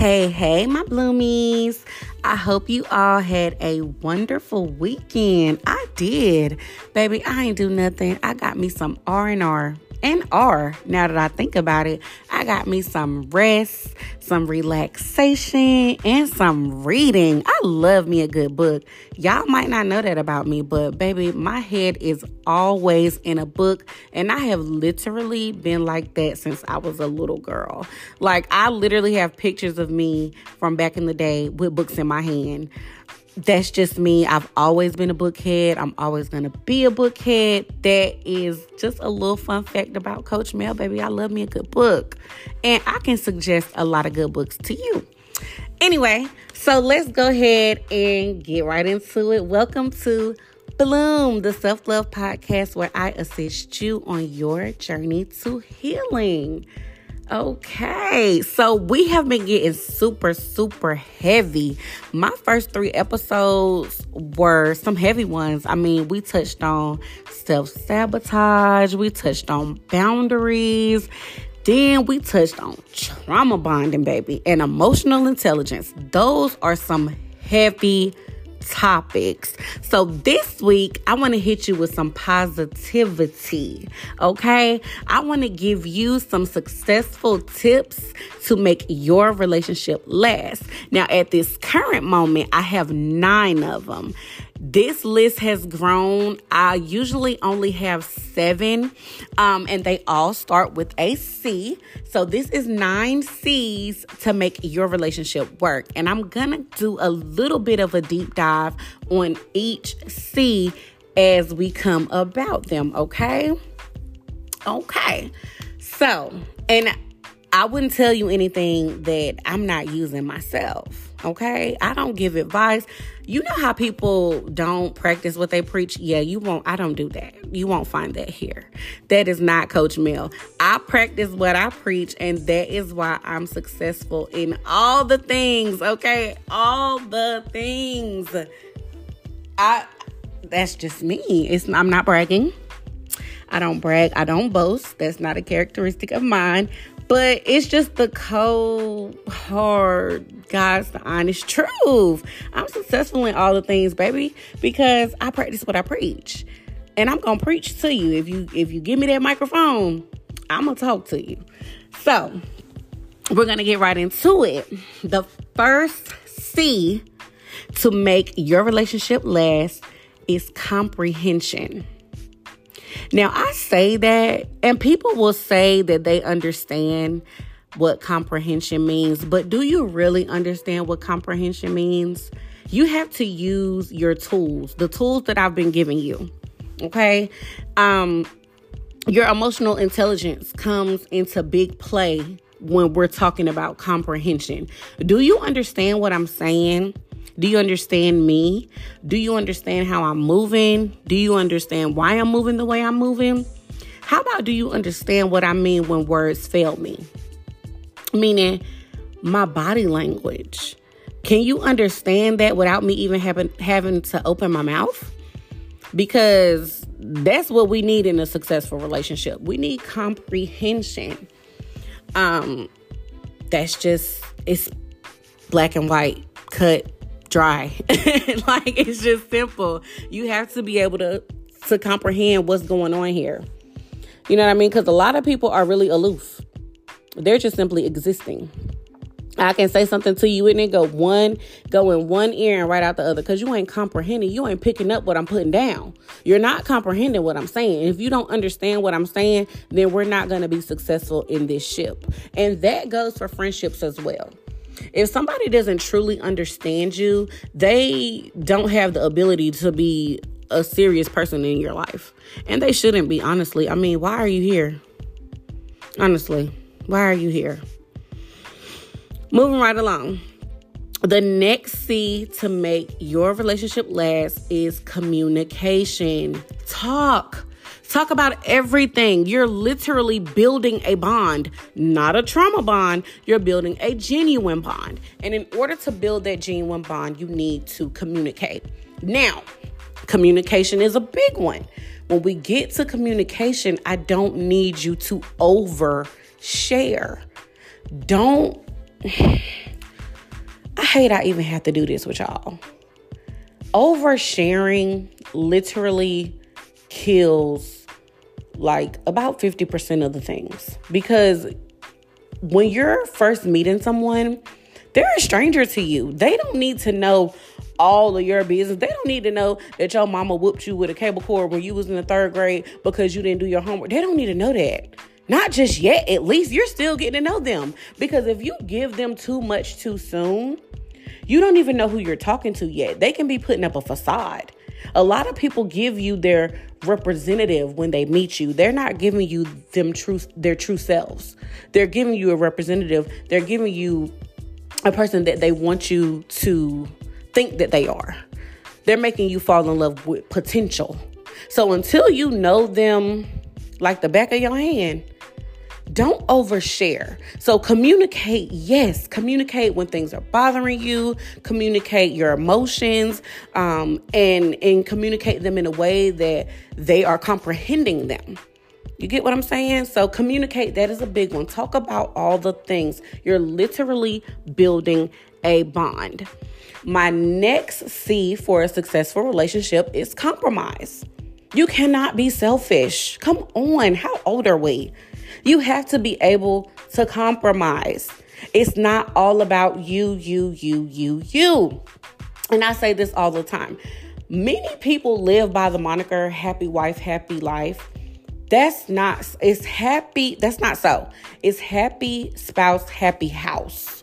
Hey, hey, my bloomies. I hope you all had a wonderful weekend. I did. Baby, I ain't do nothing. I got me some R&R and are. Now that I think about it, I got me some rest, some relaxation, and some reading. I love me a good book. Y'all might not know that about me, but baby, my head is always in a book, and I have literally been like that since I was a little girl. Like, I literally have pictures of me from back in the day with books in my hand that's just me. I've always been a bookhead. I'm always going to be a bookhead. That is just a little fun fact about Coach Mel, baby. I love me a good book. And I can suggest a lot of good books to you. Anyway, so let's go ahead and get right into it. Welcome to Bloom, the self love podcast where I assist you on your journey to healing. Okay, so we have been getting super, super heavy. My first three episodes were some heavy ones. I mean, we touched on self sabotage, we touched on boundaries, then we touched on trauma bonding, baby, and emotional intelligence. Those are some heavy topics. So this week, I want to hit you with some positivity. Okay. I want to give you some successful tips to make your relationship last. Now, at this current moment, I have nine of them. This list has grown. I usually only have seven, um, and they all start with a C. So this is nine C's to make your relationship work. And I'm gonna do a little bit of a deep dive on each C as we come about them, okay? Okay. So, and I wouldn't tell you anything that I'm not using myself. Okay. I don't give advice. You know how people don't practice what they preach? Yeah, you won't. I don't do that. You won't find that here. That is not Coach Mel. I practice what I preach, and that is why I'm successful in all the things. Okay. All the things. I, that's just me. It's, I'm not bragging. I don't brag. I don't boast. That's not a characteristic of mine. But it's just the cold, hard, God's the honest truth. I'm successful in all the things, baby, because I practice what I preach. And I'm gonna preach to you. If you if you give me that microphone, I'm gonna talk to you. So we're gonna get right into it. The first C to make your relationship last is comprehension. Now, I say that, and people will say that they understand what comprehension means, but do you really understand what comprehension means? You have to use your tools, the tools that I've been giving you. Okay? Um your emotional intelligence comes into big play when we're talking about comprehension. Do you understand what I'm saying? Do you understand me? Do you understand how I'm moving? Do you understand why I'm moving the way I'm moving? How about do you understand what I mean when words fail me? Meaning my body language. Can you understand that without me even having having to open my mouth? Because that's what we need in a successful relationship. We need comprehension. Um that's just it's black and white cut dry. like it's just simple. You have to be able to to comprehend what's going on here. You know what I mean? Because a lot of people are really aloof. They're just simply existing. I can say something to you and then go one, go in one ear and right out the other because you ain't comprehending. You ain't picking up what I'm putting down. You're not comprehending what I'm saying. If you don't understand what I'm saying, then we're not going to be successful in this ship. And that goes for friendships as well. If somebody doesn't truly understand you, they don't have the ability to be a serious person in your life. And they shouldn't be, honestly. I mean, why are you here? Honestly, why are you here? Moving right along. The next C to make your relationship last is communication. Talk. Talk about everything. You're literally building a bond, not a trauma bond. You're building a genuine bond. And in order to build that genuine bond, you need to communicate. Now, communication is a big one. When we get to communication, I don't need you to overshare. Don't I hate I even have to do this with y'all. Oversharing literally kills like about 50% of the things because when you're first meeting someone, they're a stranger to you. They don't need to know all of your business. They don't need to know that your mama whooped you with a cable cord when you was in the third grade because you didn't do your homework. They don't need to know that. Not just yet, at least you're still getting to know them. Because if you give them too much too soon, you don't even know who you're talking to yet. They can be putting up a facade. A lot of people give you their representative when they meet you. They're not giving you them true their true selves. They're giving you a representative. They're giving you a person that they want you to think that they are. They're making you fall in love with potential. So until you know them like the back of your hand, don't overshare. So communicate, yes, communicate when things are bothering you, communicate your emotions, um, and and communicate them in a way that they are comprehending them. You get what I'm saying? So communicate, that is a big one. Talk about all the things. You're literally building a bond. My next C for a successful relationship is compromise. You cannot be selfish. Come on, how old are we? You have to be able to compromise. It's not all about you, you, you, you, you. And I say this all the time. Many people live by the moniker happy wife, happy life. That's not, it's happy, that's not so. It's happy spouse, happy house.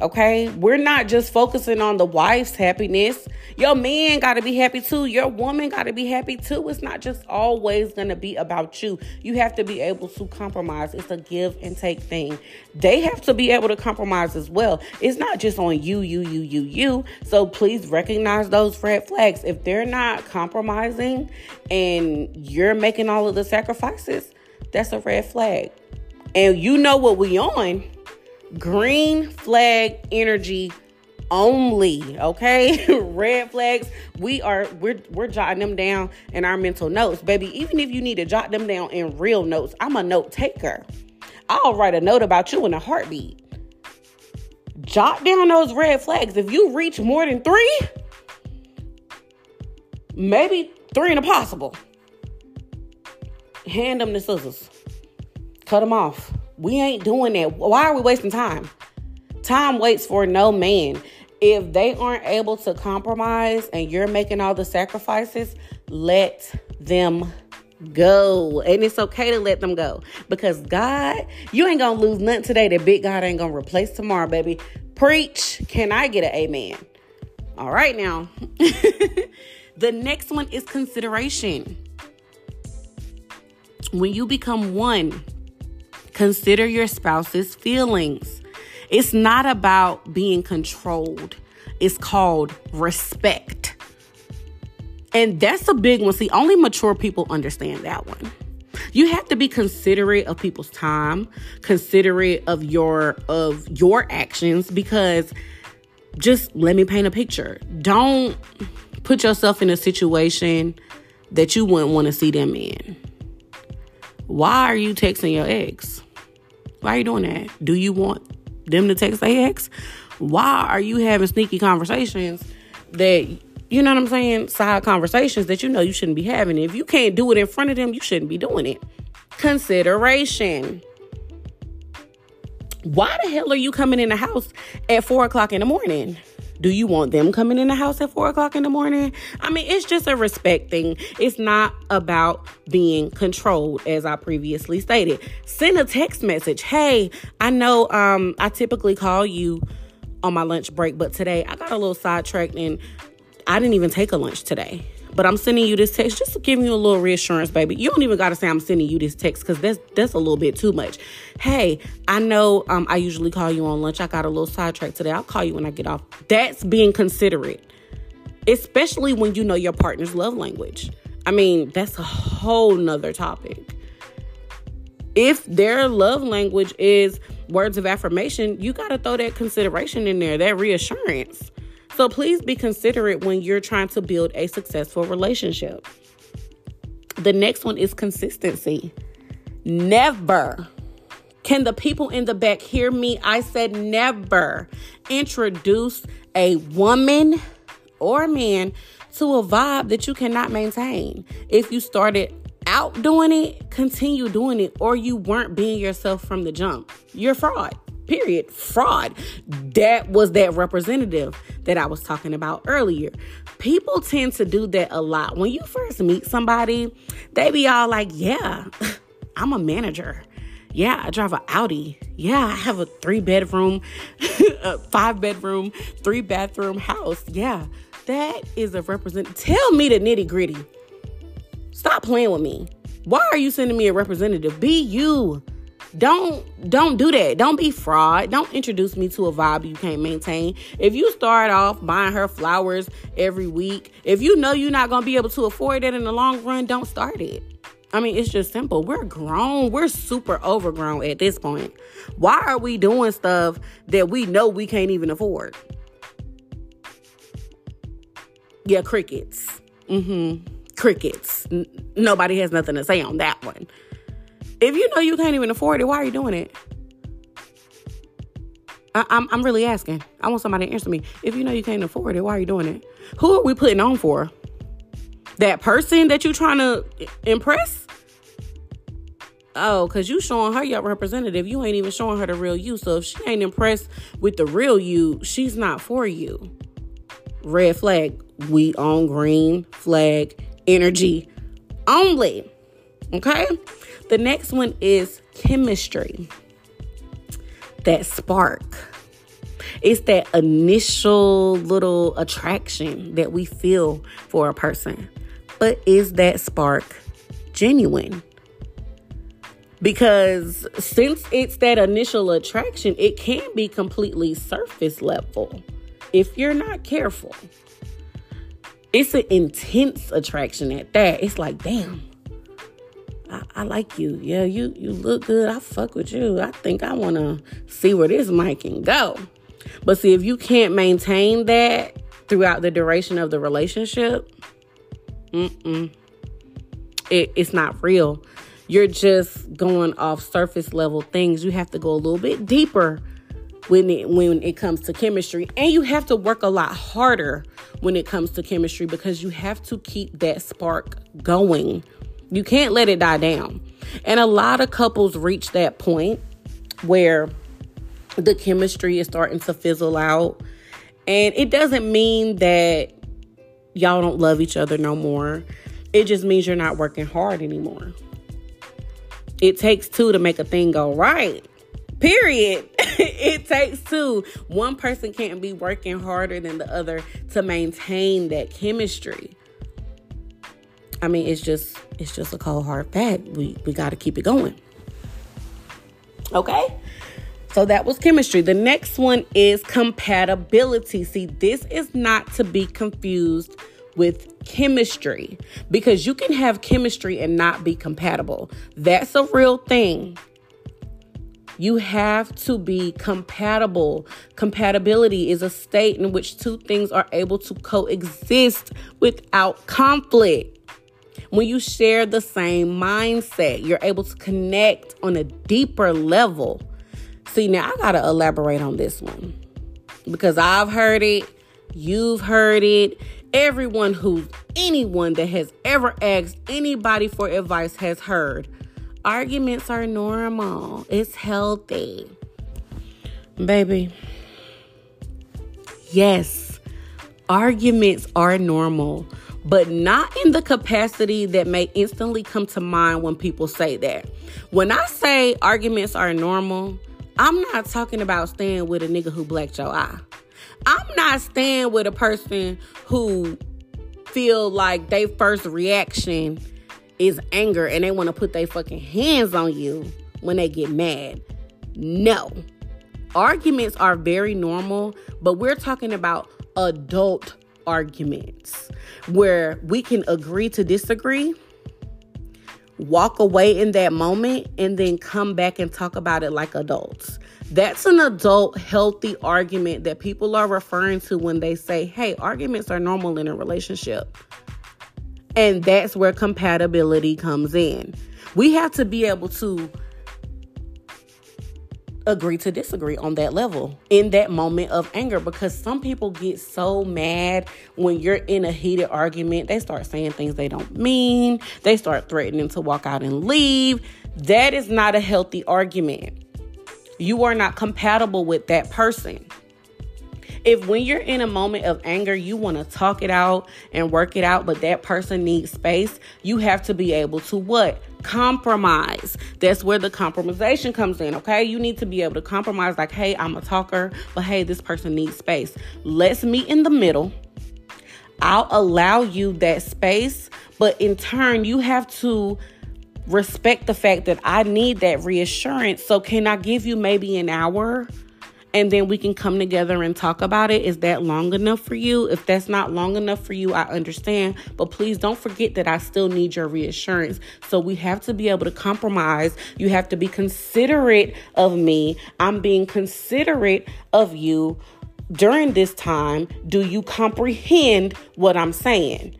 Okay, we're not just focusing on the wife's happiness. Your man got to be happy too. Your woman got to be happy too. It's not just always going to be about you. You have to be able to compromise. It's a give and take thing. They have to be able to compromise as well. It's not just on you, you, you, you, you. So please recognize those red flags. If they're not compromising and you're making all of the sacrifices, that's a red flag. And you know what we on green flag energy only okay? Red flags. We are we're we're jotting them down in our mental notes. Baby even if you need to jot them down in real notes i'm a note taker. I'll write a note about you in a heartbeat. Jot down those red flags. If you reach more than three maybe three and a possible. Hand them the scissors. Cut them off we ain't doing that. Why are we wasting time? Time waits for no man. If they aren't able to compromise and you're making all the sacrifices, let them go. And it's okay to let them go because God, you ain't gonna lose nothing today that big God ain't gonna replace tomorrow, baby. Preach. Can I get an amen? All right, now. the next one is consideration. When you become one, Consider your spouse's feelings. It's not about being controlled, it's called respect. And that's a big one. See, only mature people understand that one. You have to be considerate of people's time, considerate of your of your actions because just let me paint a picture. Don't put yourself in a situation that you wouldn't want to see them in. Why are you texting your ex? Why are you doing that? Do you want them to text their ex? Why are you having sneaky conversations that you know what I'm saying? Side conversations that you know you shouldn't be having. If you can't do it in front of them, you shouldn't be doing it. Consideration. Why the hell are you coming in the house at four o'clock in the morning? Do you want them coming in the house at four o'clock in the morning? I mean, it's just a respect thing. It's not about being controlled, as I previously stated. Send a text message. Hey, I know um, I typically call you on my lunch break, but today I got a little sidetracked and I didn't even take a lunch today. But I'm sending you this text just to give you a little reassurance, baby. You don't even gotta say I'm sending you this text because that's that's a little bit too much. Hey, I know um, I usually call you on lunch. I got a little sidetracked today. I'll call you when I get off. That's being considerate, especially when you know your partner's love language. I mean, that's a whole nother topic. If their love language is words of affirmation, you got to throw that consideration in there, that reassurance. So please be considerate when you're trying to build a successful relationship. The next one is consistency. Never Can the people in the back hear me? I said never introduce a woman or a man to a vibe that you cannot maintain. If you started out doing it, continue doing it, or you weren't being yourself from the jump. You're fraud. Period. Fraud. That was that representative that I was talking about earlier. People tend to do that a lot. When you first meet somebody, they be all like, Yeah, I'm a manager. Yeah, I drive an Audi. Yeah, I have a three bedroom, a five bedroom, three bathroom house. Yeah, that is a represent. Tell me the nitty gritty. Stop playing with me. Why are you sending me a representative? Be you. Don't don't do that. Don't be fraud. Don't introduce me to a vibe you can't maintain. If you start off buying her flowers every week, if you know you're not gonna be able to afford it in the long run, don't start it. I mean, it's just simple. We're grown. We're super overgrown at this point. Why are we doing stuff that we know we can't even afford? Yeah, crickets. Mm-hmm. Crickets. N- nobody has nothing to say on that one. If you know you can't even afford it, why are you doing it? I, I'm, I'm really asking. I want somebody to answer me. If you know you can't afford it, why are you doing it? Who are we putting on for? That person that you're trying to impress? Oh, because you showing her your representative. You ain't even showing her the real you. So if she ain't impressed with the real you, she's not for you. Red flag. We on green flag energy only. Okay? The next one is chemistry. That spark. It's that initial little attraction that we feel for a person. But is that spark genuine? Because since it's that initial attraction, it can be completely surface level if you're not careful. It's an intense attraction at that. It's like, damn, I, I, like you. Yeah, you you look good. I fuck with you. I think I want to see where this mic can go. But see, if you can't maintain that throughout the duration of the relationship, mm-mm, it, it's not real. You're just going off surface level things. You have to go a little bit deeper when it when it comes to chemistry, and you have to work a lot harder when it comes to chemistry because you have to keep that spark going you can't let it die down. And a lot of couples reach that point where the chemistry is starting to fizzle out. And it doesn't mean that y'all don't love each other no more. It just means you're not working hard anymore. It takes two to make a thing go right. Period. it takes two. One person can't be working harder than the other to maintain that chemistry. I mean, it's just it's just a cold hard fact. We we got to keep it going. Okay? So that was chemistry. The next one is compatibility. See, this is not to be confused with chemistry because you can have chemistry and not be compatible. That's a real thing. You have to be compatible. Compatibility is a state in which two things are able to coexist without conflict. When you share the same mindset, you're able to connect on a deeper level. See, now I got to elaborate on this one because I've heard it, you've heard it. Everyone who's anyone that has ever asked anybody for advice has heard arguments are normal, it's healthy. Baby, yes, arguments are normal but not in the capacity that may instantly come to mind when people say that. When I say arguments are normal, I'm not talking about staying with a nigga who blacked your eye. I'm not staying with a person who feel like their first reaction is anger and they want to put their fucking hands on you when they get mad. No. Arguments are very normal, but we're talking about adult arguments where we can agree to disagree, walk away in that moment, and then come back and talk about it like adults. That's an adult, healthy argument that people are referring to when they say, hey, arguments are normal in a relationship. And that's where compatibility comes in. We have to be able to agree to disagree on that level in that moment of anger because some people get so mad when you're in a heated argument. They start saying things they don't mean, they start threatening to walk out and leave. That is not a healthy argument. You are not compatible with that person. If when you're in a moment of anger, you want to talk it out and work it out, but that person needs space, you have to be able to what? Compromise. That's where the compromisation comes in, okay? You need to be able to compromise, like, hey, I'm a talker, but hey, this person needs space. Let's meet in the middle. I'll allow you that space, but in turn, you have to respect the fact that I need that reassurance. So, can I give you maybe an hour? And then we can come together and talk about it. Is that long enough for you? If that's not long enough for you, I understand. But please don't forget that I still need your reassurance. So we have to be able to compromise. You have to be considerate of me. I'm being considerate of you during this time. Do you comprehend what I'm saying?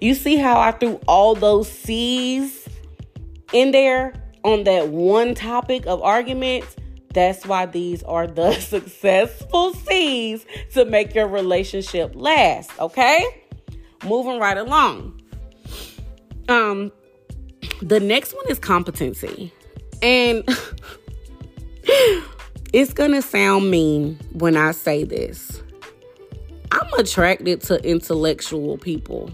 You see how I threw all those C's in there on that one topic of arguments? That's why these are the successful C's to make your relationship last, okay? Moving right along. Um the next one is competency. And it's going to sound mean when I say this. I'm attracted to intellectual people.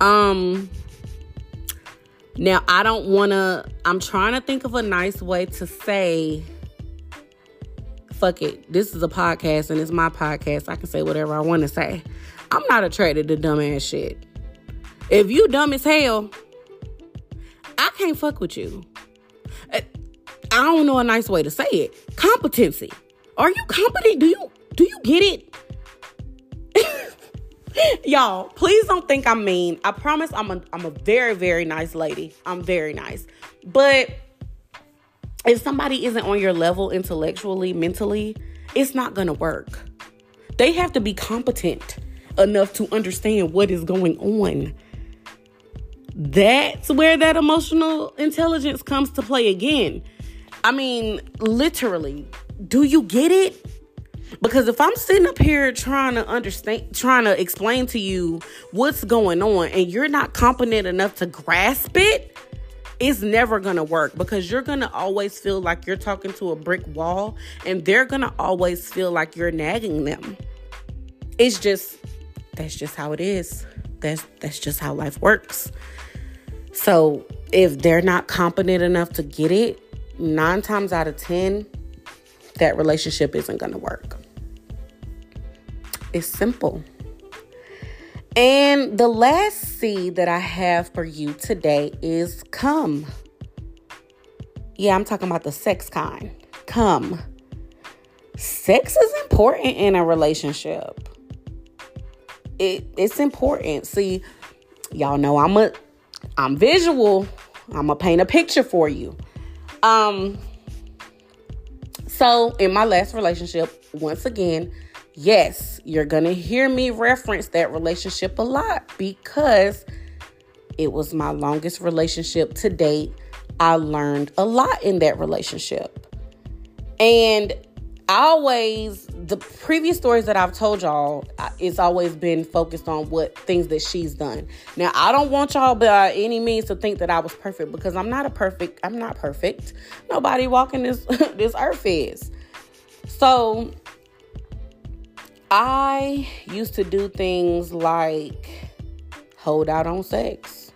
Um now I don't want to I'm trying to think of a nice way to say fuck it. This is a podcast and it's my podcast. I can say whatever I want to say. I'm not attracted to dumb ass shit. If you dumb as hell, I can't fuck with you. Uh, I don't know a nice way to say it. Competency. Are you competent? Do you do you get it? Y'all, please don't think I'm mean. I promise I'm a I'm a very very nice lady. I'm very nice. But if somebody isn't on your level intellectually, mentally, it's not to work. They have to be competent enough to understand what is going on. That's where that emotional intelligence comes to play again. I mean, literally, do you get it? Because if I'm sitting up here trying to understand, trying to explain to you what's going on, and you're not competent enough to grasp it, it's never gonna work because you're gonna always feel like you're talking to a brick wall and they're gonna always feel like you're nagging them. It's just that's just how it is. That's that's just how life works. So if they're not competent enough to get it, nine times out of ten, that relationship isn't gonna work. It's simple. And the last C that I have for you today is come. Yeah, I'm talking about the sex kind. Come. Sex is important in a relationship. It it's important. See, y'all know I'm a I'm visual. I'm gonna paint a picture for you. Um so in my last relationship, once again, yes, you're going to hear me reference that relationship a lot because it was my longest relationship to date. I learned a lot in that relationship. And I always, the previous stories that I've told y'all, it's always been focused on what things that she's done. Now, I don't want y'all by any means to think that I was perfect because I'm not a perfect, I'm not perfect. Nobody walking this this earth is. So I used to do things like hold out on sex.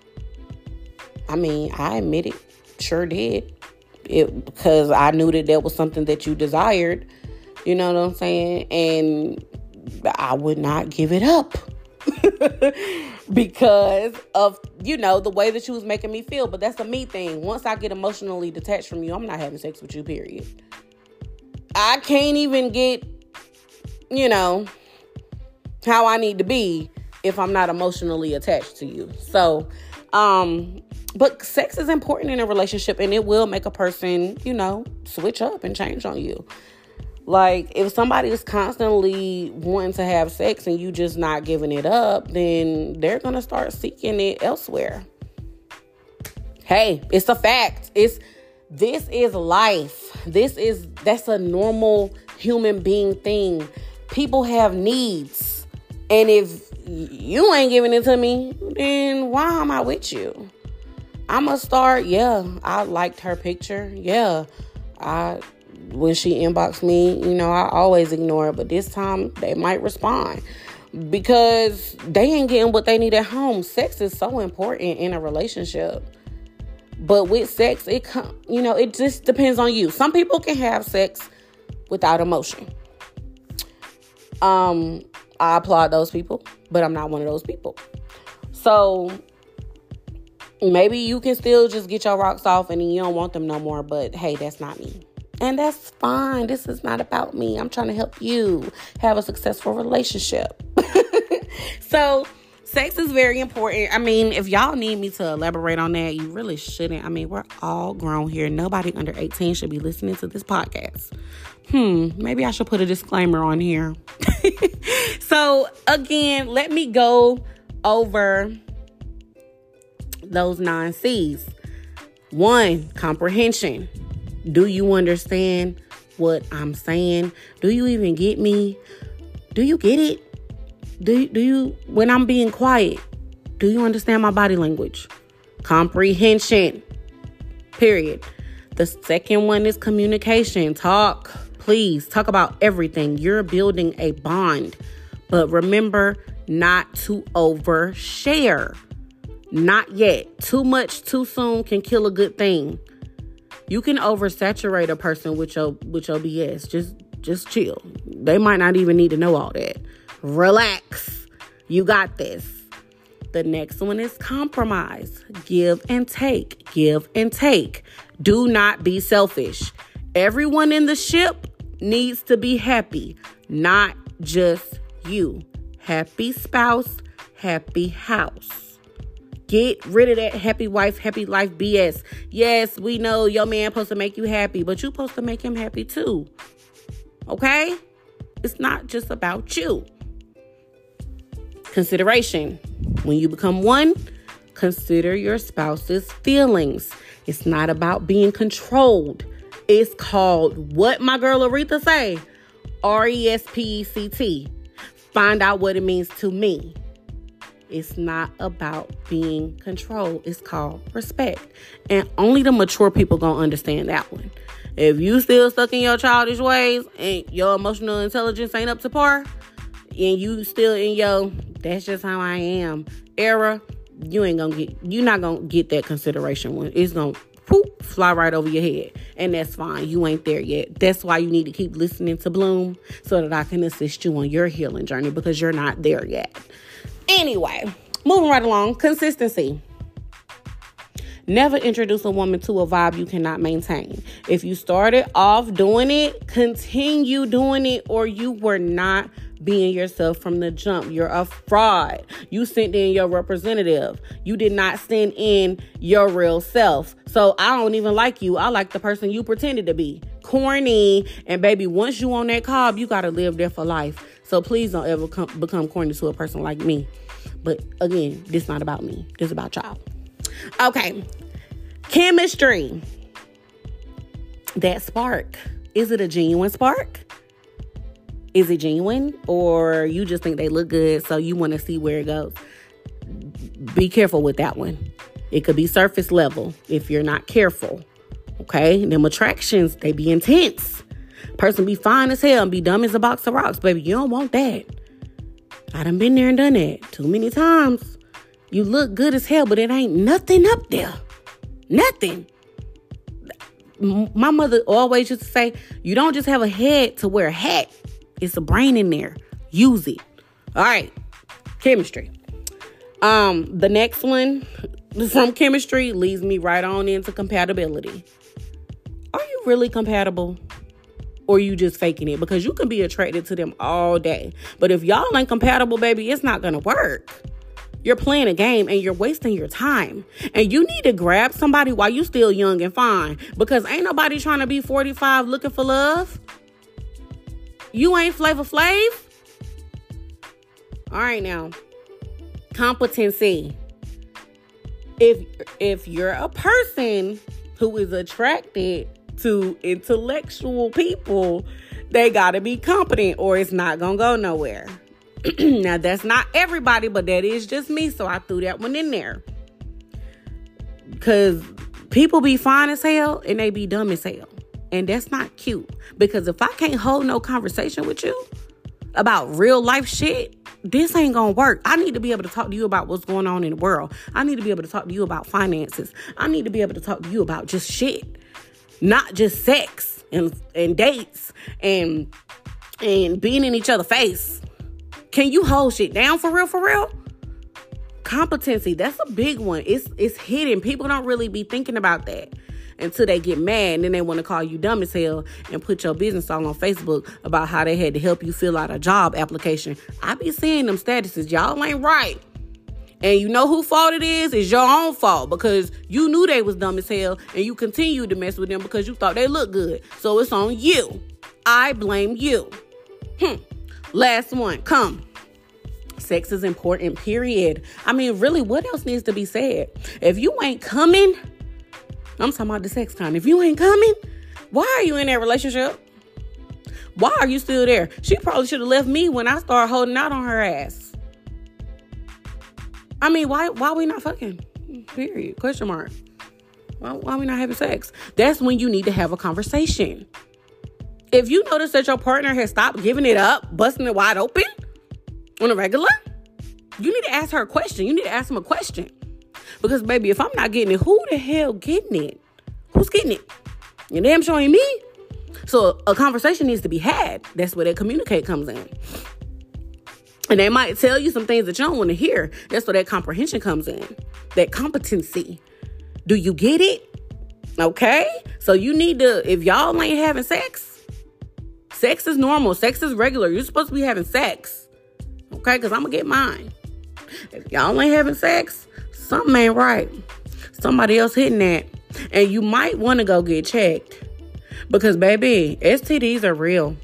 I mean, I admit it, sure did. It because I knew that that was something that you desired. You know what I'm saying? And I would not give it up. because of you know the way that you was making me feel but that's a me thing once i get emotionally detached from you i'm not having sex with you period i can't even get you know, how I need to be if I'm not emotionally attached to you. So, um, but sex is important in a relationship and it will make a person, you know, switch up and change on you. Like, if somebody is constantly wanting to have sex and you just not giving it up, then they're gonna start seeking it elsewhere. Hey, it's a fact. It's this is life. This is that's a normal human being thing. People have needs. And if you ain't giving it to me, then why am I with you? I'ma start, yeah. I liked her picture. Yeah. I when she inboxed me, you know, I always ignore it, but this time they might respond because they ain't getting what they need at home. Sex is so important in a relationship. But with sex, it come, you know, it just depends on you. Some people can have sex without emotion. Um, I applaud those people, but I'm not one of those people. So maybe you can still just get your rocks off and you don't want them no more, but hey, that's not me. And that's fine. This is not about me. I'm trying to help you have a successful relationship. so, sex is very important. I mean, if y'all need me to elaborate on that, you really shouldn't. I mean, we're all grown here. Nobody under 18 should be listening to this podcast. Hmm, maybe I should put a disclaimer on here. so, again, let me go over those nine C's. One, comprehension. Do you understand what I'm saying? Do you even get me? Do you get it? Do, do you, when I'm being quiet, do you understand my body language? Comprehension. Period. The second one is communication. Talk, please. Talk about everything. You're building a bond. But remember not to overshare. Not yet. Too much too soon can kill a good thing. You can oversaturate a person with your with your BS. Just just chill. They might not even need to know all that. Relax. You got this. The next one is compromise. Give and take. Give and take. Do not be selfish. Everyone in the ship needs to be happy, not just you. Happy spouse, happy house. Get rid of that happy wife, happy life BS. Yes, we know your man supposed to make you happy, but you supposed to make him happy too. Okay? It's not just about you. Consideration. When you become one, consider your spouse's feelings. It's not about being controlled. It's called what my girl Aretha say? R E S P E C T. Find out what it means to me. It's not about being controlled. It's called respect. And only the mature people gonna understand that one. If you still stuck in your childish ways and your emotional intelligence ain't up to par, and you still in your that's just how I am era, you ain't gonna get you're not gonna get that consideration one. It's gonna poof, fly right over your head. And that's fine. You ain't there yet. That's why you need to keep listening to Bloom so that I can assist you on your healing journey because you're not there yet. Anyway, moving right along, consistency. Never introduce a woman to a vibe you cannot maintain. If you started off doing it, continue doing it, or you were not being yourself from the jump. You're a fraud. You sent in your representative. You did not send in your real self. So I don't even like you. I like the person you pretended to be. Corny. And baby, once you on that cob, you got to live there for life. So please don't ever come, become corny to a person like me. But again, this not about me. This is about y'all. Okay. Chemistry. That spark. Is it a genuine spark? Is it genuine? Or you just think they look good so you want to see where it goes? Be careful with that one. It could be surface level if you're not careful. Okay? Them attractions, they be intense. Person be fine as hell and be dumb as a box of rocks, baby. You don't want that. I done been there and done that too many times. You look good as hell, but it ain't nothing up there. Nothing. My mother always used to say, you don't just have a head to wear a hat. It's a brain in there. Use it. All right. Chemistry. Um, the next one from chemistry leads me right on into compatibility. Are you really compatible? or you just faking it because you can be attracted to them all day. But if y'all ain't compatible, baby, it's not gonna work. You're playing a game and you're wasting your time. And you need to grab somebody while you still young and fine because ain't nobody trying to be 45 looking for love. You ain't Flavor Flav. All right now. Competency. If if you're a person who is attracted to intellectual people, they got to be competent or it's not going to go nowhere. now, that's not everybody, but that is just me. So I threw that one in there. Because people be fine as hell and they be dumb as hell. And that's not cute. Because if I can't hold no conversation with you about real life shit, this ain't gonna work. I need to be able to talk to you about what's going on in the world. I need to be able to talk to you about finances. I need to be able to talk to you about just shit, not just sex and and dates and and being in each other's face. Can you hold shit down for real? For real? Competency, that's a big one. It's it's hidden. People don't really be thinking about that until they get mad and then they want to call you dumb as hell and put your business all on Facebook about how they had to help you fill out a job application. I be seeing them statuses. Y'all ain't right. And you know who fault it is? It's your own fault because you knew they was dumb as hell and you continued to mess with them because you thought they looked good. So it's on you. I blame you. Hmm. Last one. Come. Sex is important, period. I mean, really, what else needs to be said? If you ain't coming, I'm talking about the sex kind. If you ain't coming, why are you in that relationship? Why are you still there? She probably should have left me when I started holding out on her ass. I mean, why why we not fucking? Period. Question mark. Why, why we not having sex? That's when you need to have a conversation. If you notice that your partner has stopped giving it up, busting it wide open on a regular, you need to ask her a question. You need to ask him a question. Because baby, if I'm not getting it, who the hell getting it? Who's getting it? You damn showing me. So a conversation needs to be had. That's where that communicate comes in. And they might tell you some things that you don't want to hear. That's where that comprehension comes in. That competency. Do you get it? Okay? So you need to, if y'all ain't having sex, sex is normal. Sex is regular. You're supposed to be having sex. Okay? Because I'm going to get mine. If y'all ain't having sex, something ain't right. Somebody else hitting that. And you might want to go get checked. Because, baby, STDs are real.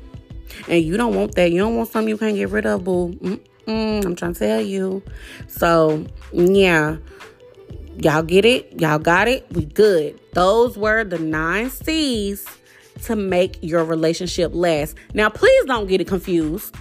And you don't want that. You don't want something you can't get rid of, boo. Mm-mm, I'm trying to tell you. So, yeah. Y'all get it? Y'all got it? We good. Those were the nine C's to make your relationship last. Now, please don't get it confused.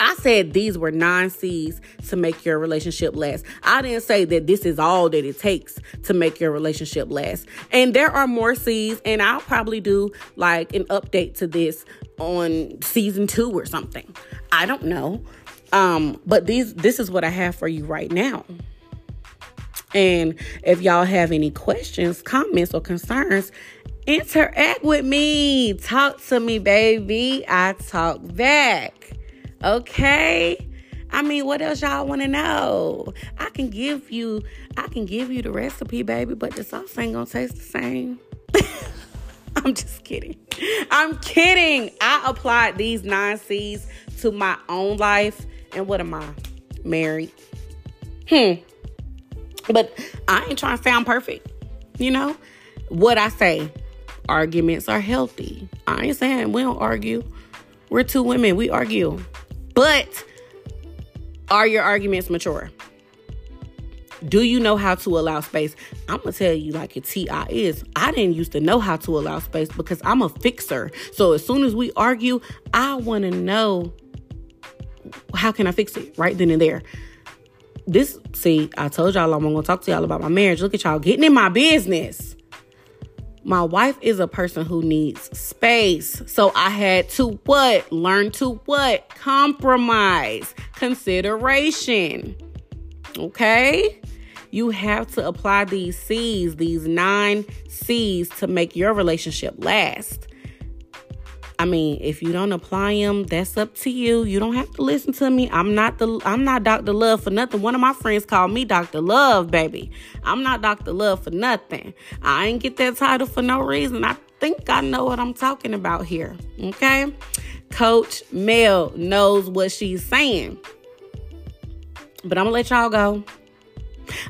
I said these were nine C's to make your relationship last. I didn't say that this is all that it takes to make your relationship last. And there are more C's, and I'll probably do like an update to this on season two or something. I don't know. Um, but these this is what I have for you right now. And if y'all have any questions, comments, or concerns, interact with me. Talk to me, baby. I talk back. Okay? I mean, what else y'all want to know? I can give you I can give you the recipe, baby, but the sauce ain't going to taste the same. I'm just kidding. I'm kidding. I applied these 9 C's to my own life and what am I? Married. Hmm. But I ain't trying to sound perfect. You know? What I say, arguments are healthy. I ain't saying we don't argue. We're two women, we argue. But are your arguments mature? Do you know how to allow space? I'm gonna tell you like a TI is. I didn't used to know how to allow space because I'm a fixer. So as soon as we argue, I wanna know how can I fix it right then and there. This, see, I told y'all I'm gonna talk to y'all about my marriage. Look at y'all getting in my business. My wife is a person who needs space. So I had to what? Learn to what? Compromise, consideration. Okay? You have to apply these C's, these nine C's to make your relationship last. I mean, if you don't apply them, that's up to you. You don't have to listen to me. I'm not the I'm not Dr. Love for nothing. One of my friends called me Dr. Love, baby. I'm not Dr. Love for nothing. I ain't get that title for no reason. I think I know what I'm talking about here. Okay? Coach Mel knows what she's saying. But I'm gonna let y'all go.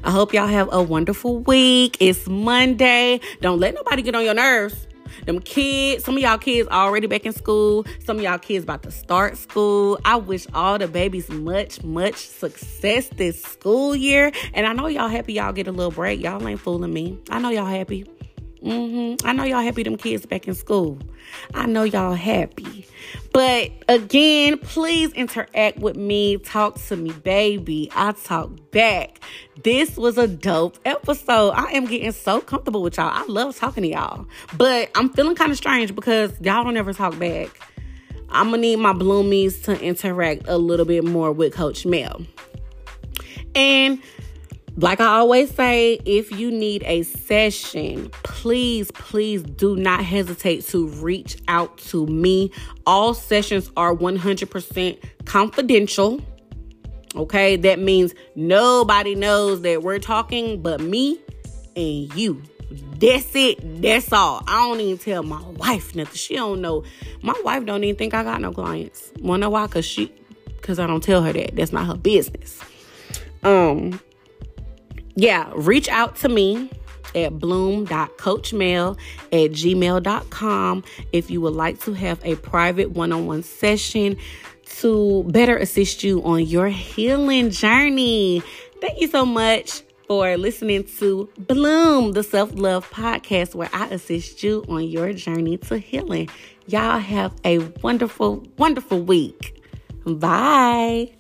I hope y'all have a wonderful week. It's Monday. Don't let nobody get on your nerves. Them kids, some of y'all kids already back in school. Some of y'all kids about to start school. I wish all the babies much, much success this school year. And I know y'all happy y'all get a little break. Y'all ain't fooling me. I know y'all happy. Mm-hmm. I know y'all happy them kids back in school. I know y'all happy. But again, please interact with me. Talk to me, baby. I talk back. This was a dope episode. I am getting so comfortable with y'all. I love talking to y'all. But I'm feeling kind of strange because y'all don't ever talk back. I'm gonna need my bloomies to interact a little bit more with Coach Mel. And like I always say, if you need a session, please, please do not hesitate to reach out to me. All sessions are 100% confidential. Okay, that means nobody knows that we're talking but me and you. That's it. That's all. I don't even tell my wife nothing. She don't know. My wife don't even think I got no clients. Wanna know why? Cause she, cause I don't tell her that. That's not her business. Um, yeah, reach out to me at bloom.coachmail at gmail.com if you would like to have a private one-on-one session to better assist you on your healing journey. Thank you so much for listening to Bloom, the self love podcast, where I assist you on your journey to healing. Y'all have a wonderful, wonderful week. Bye.